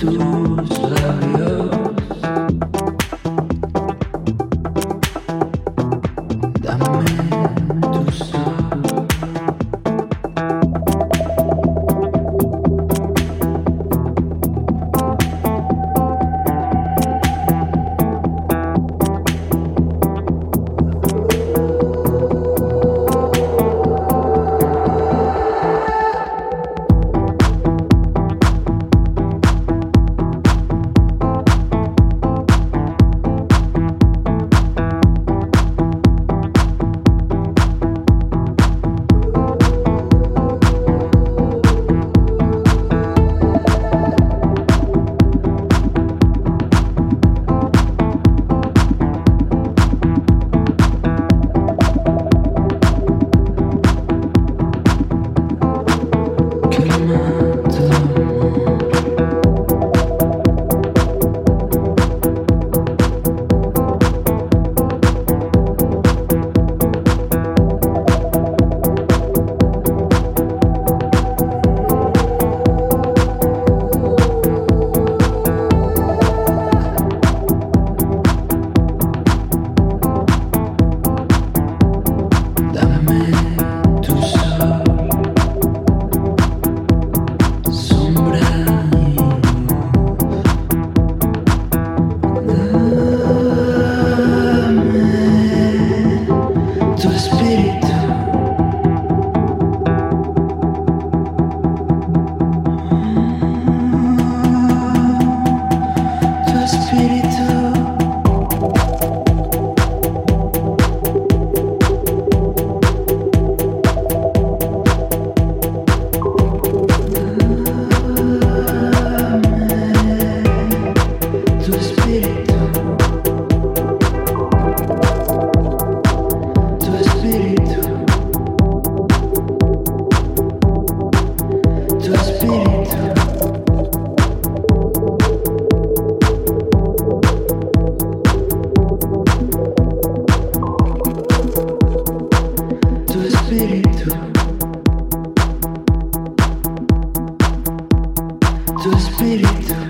todos love, you. tu espíritu.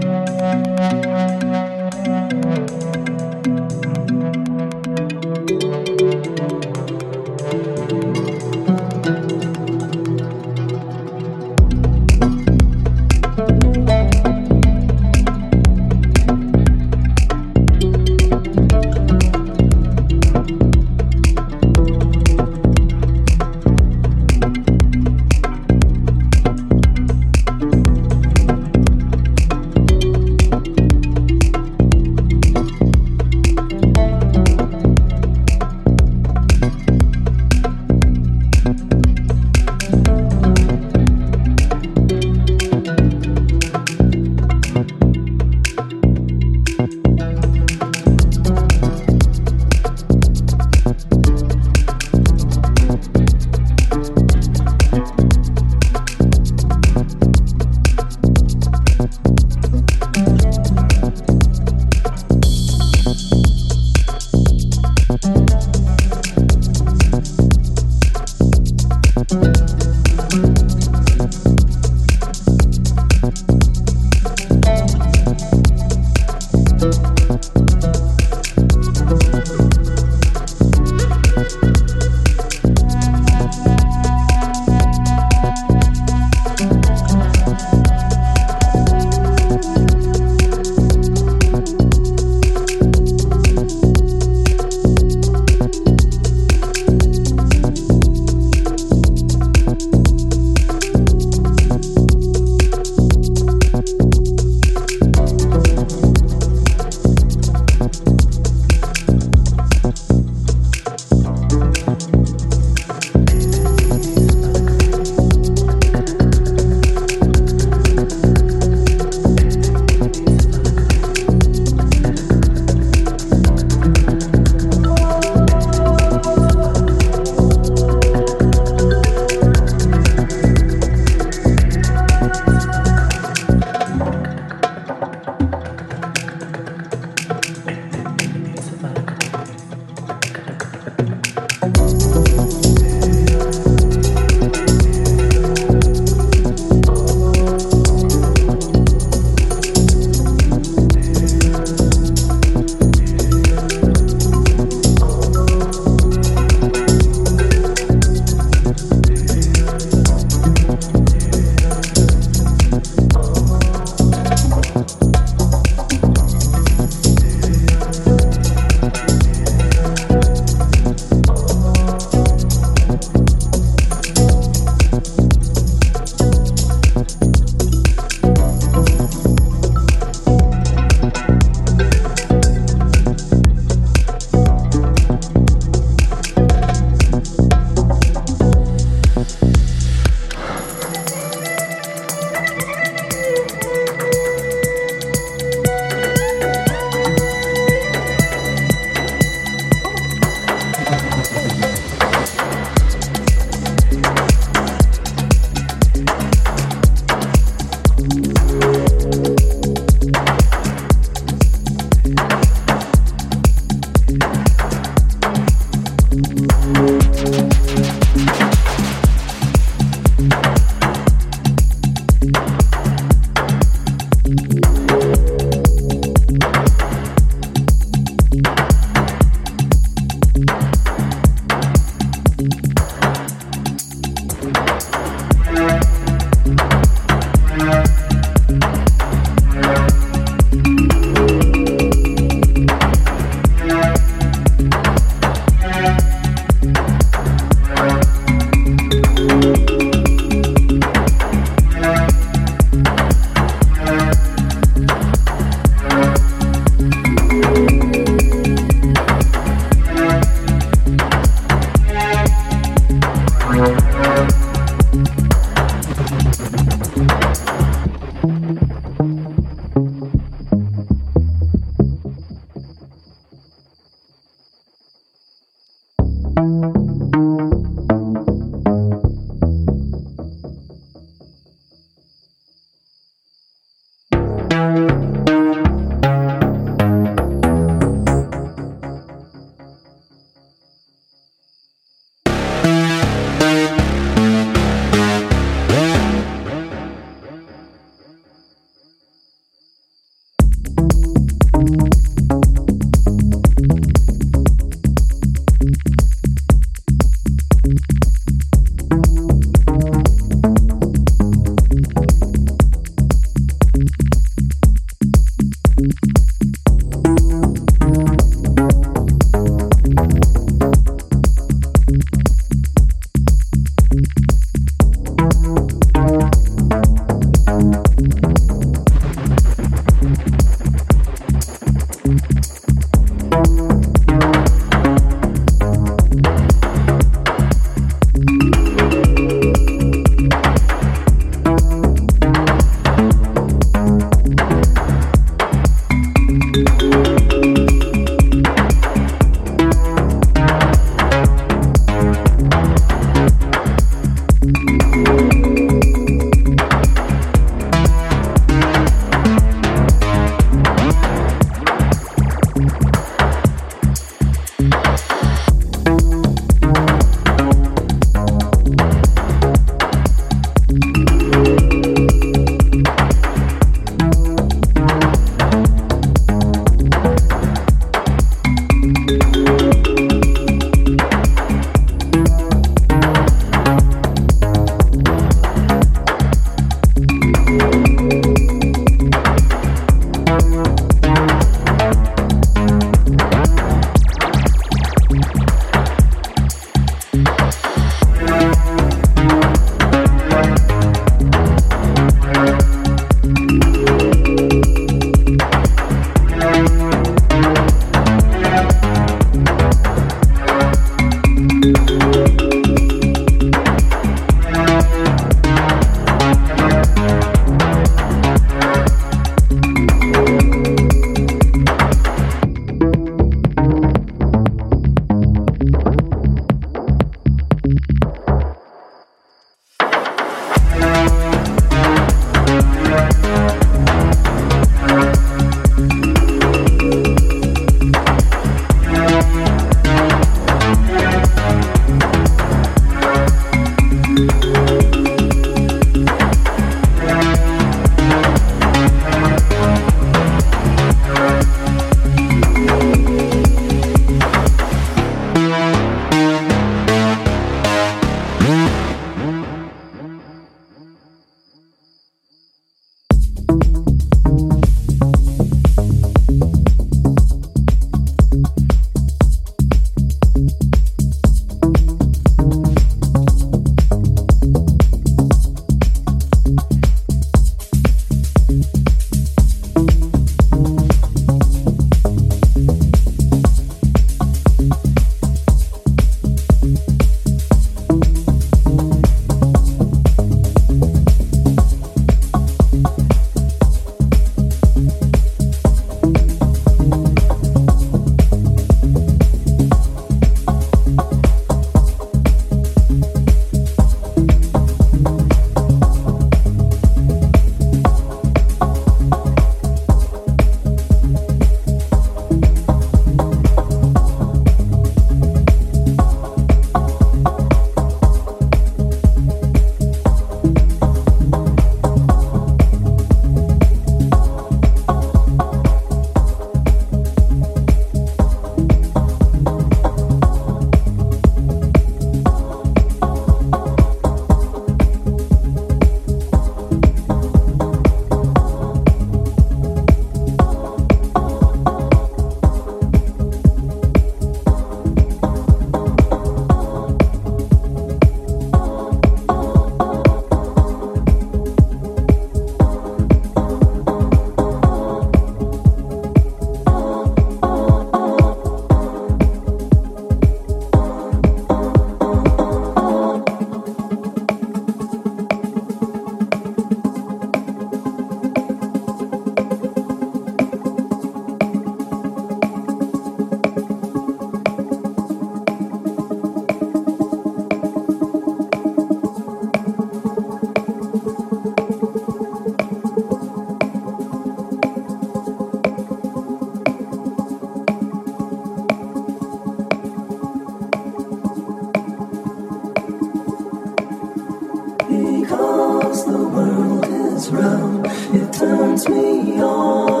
round, it turns me on.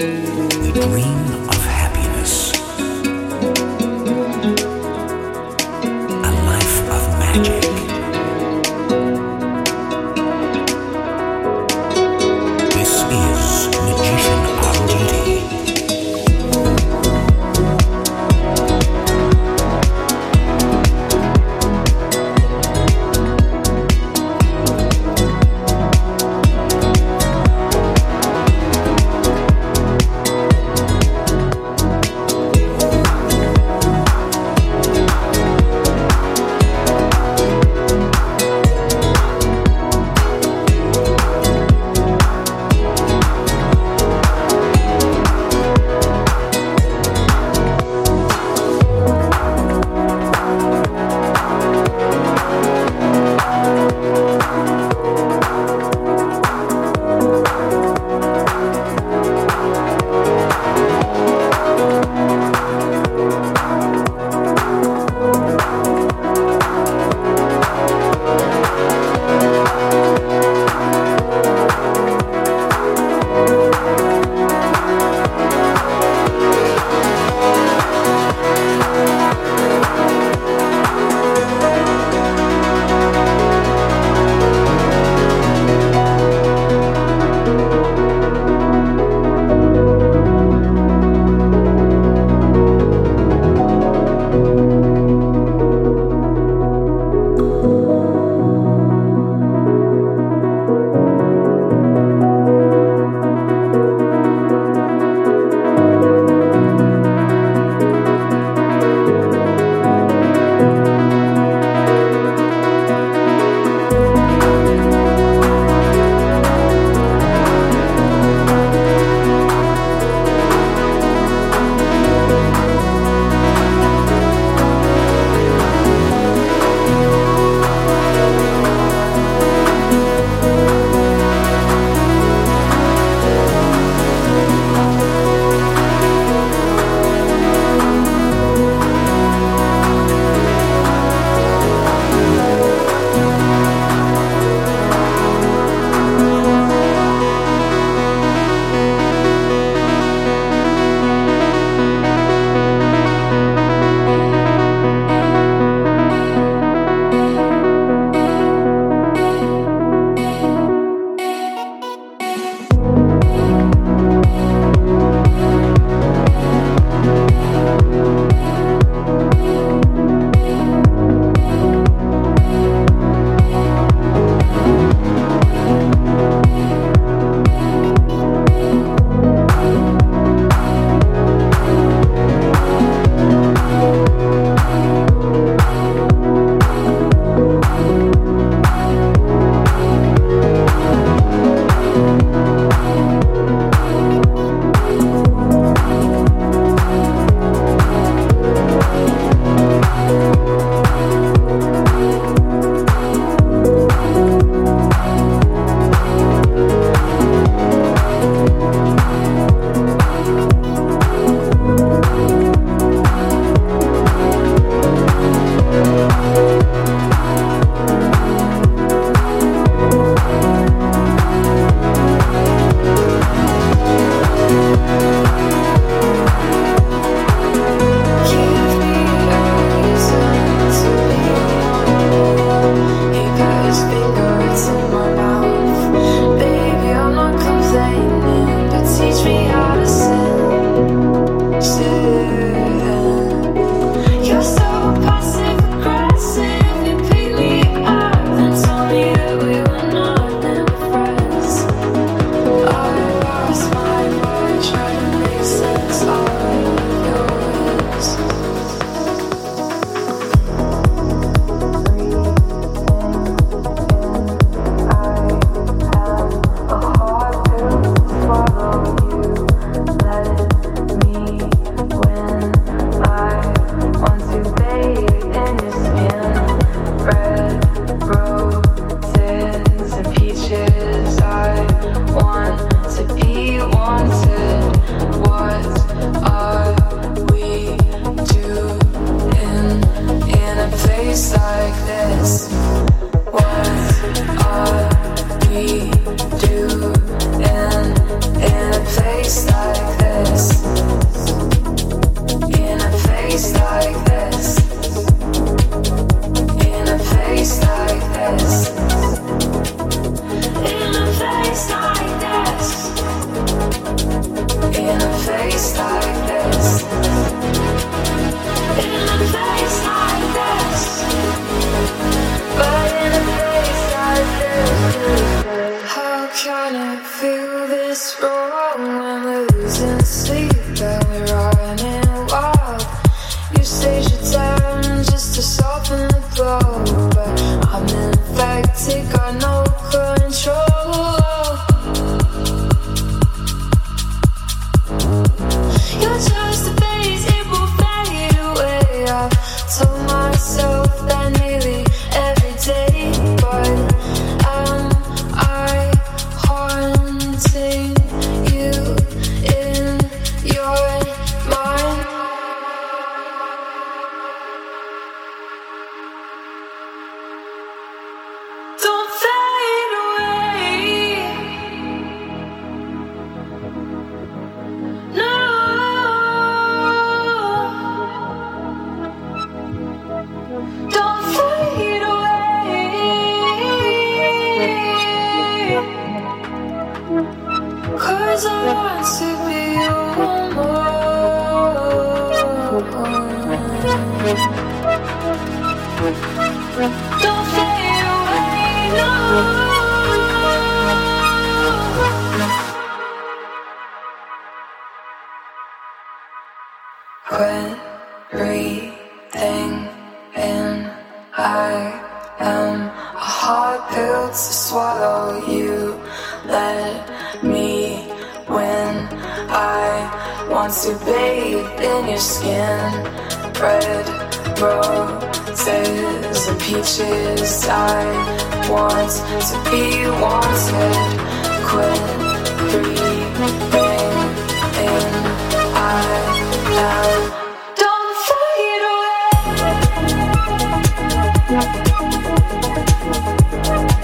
The dream of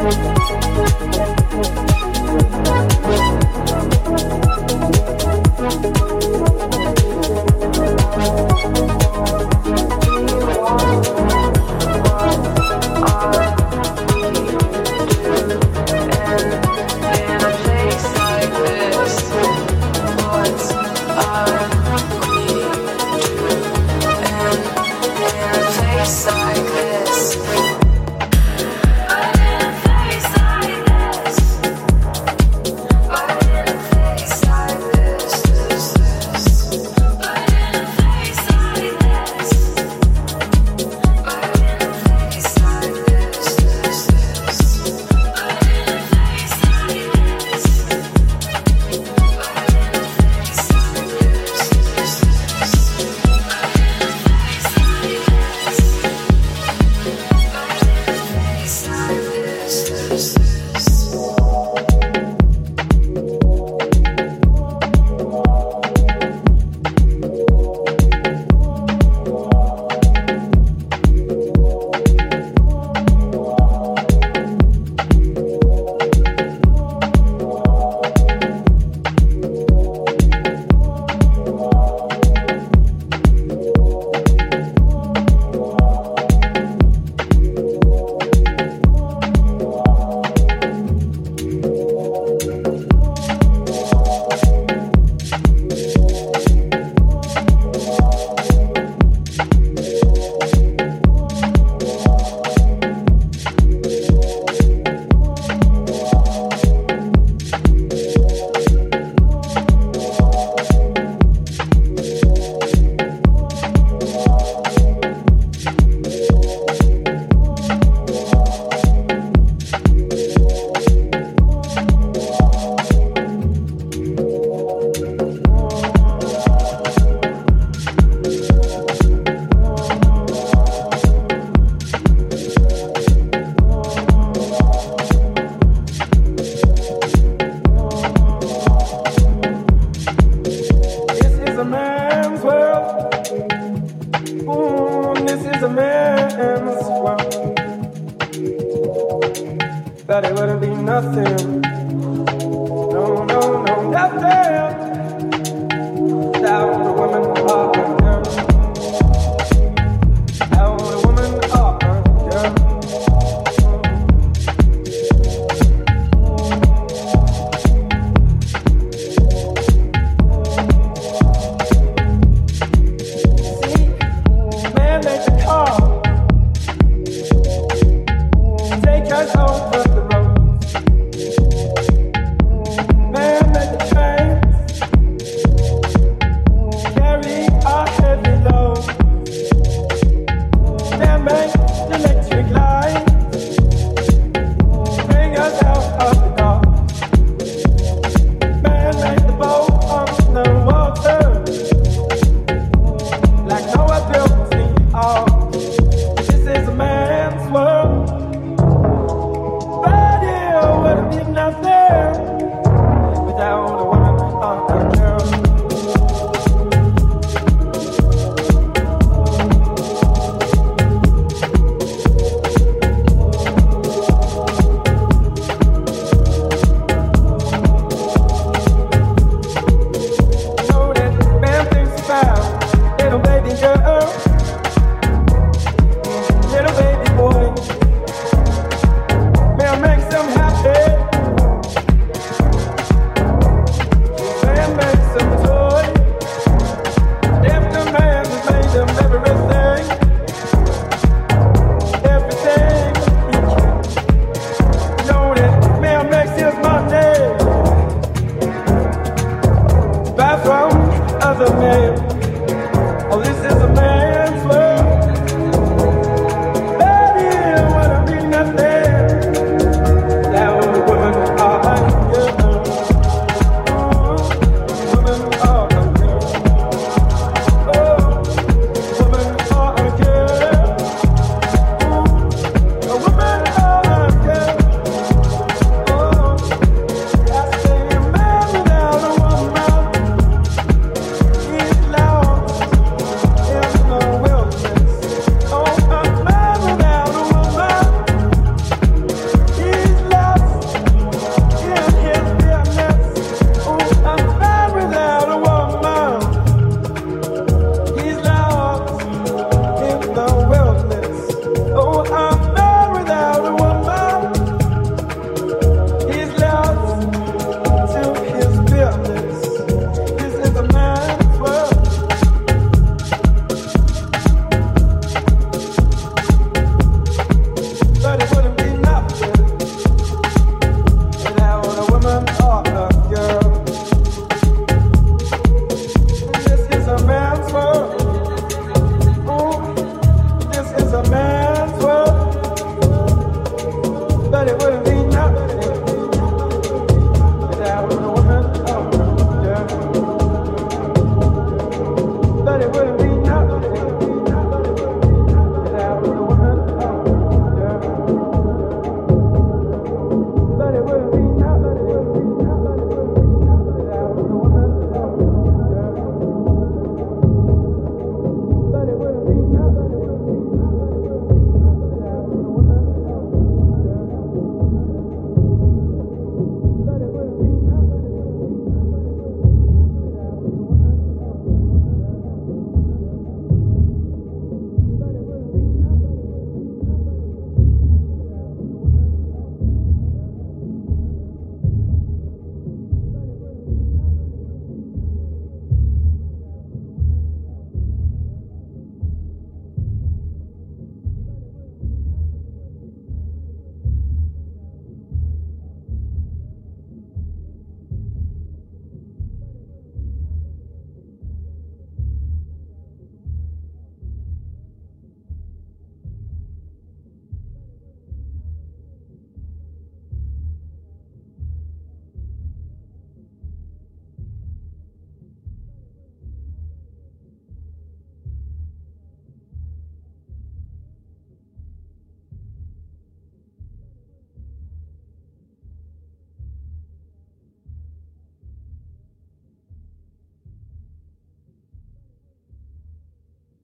Música it wouldn't be nothing. No, no, no, nothing.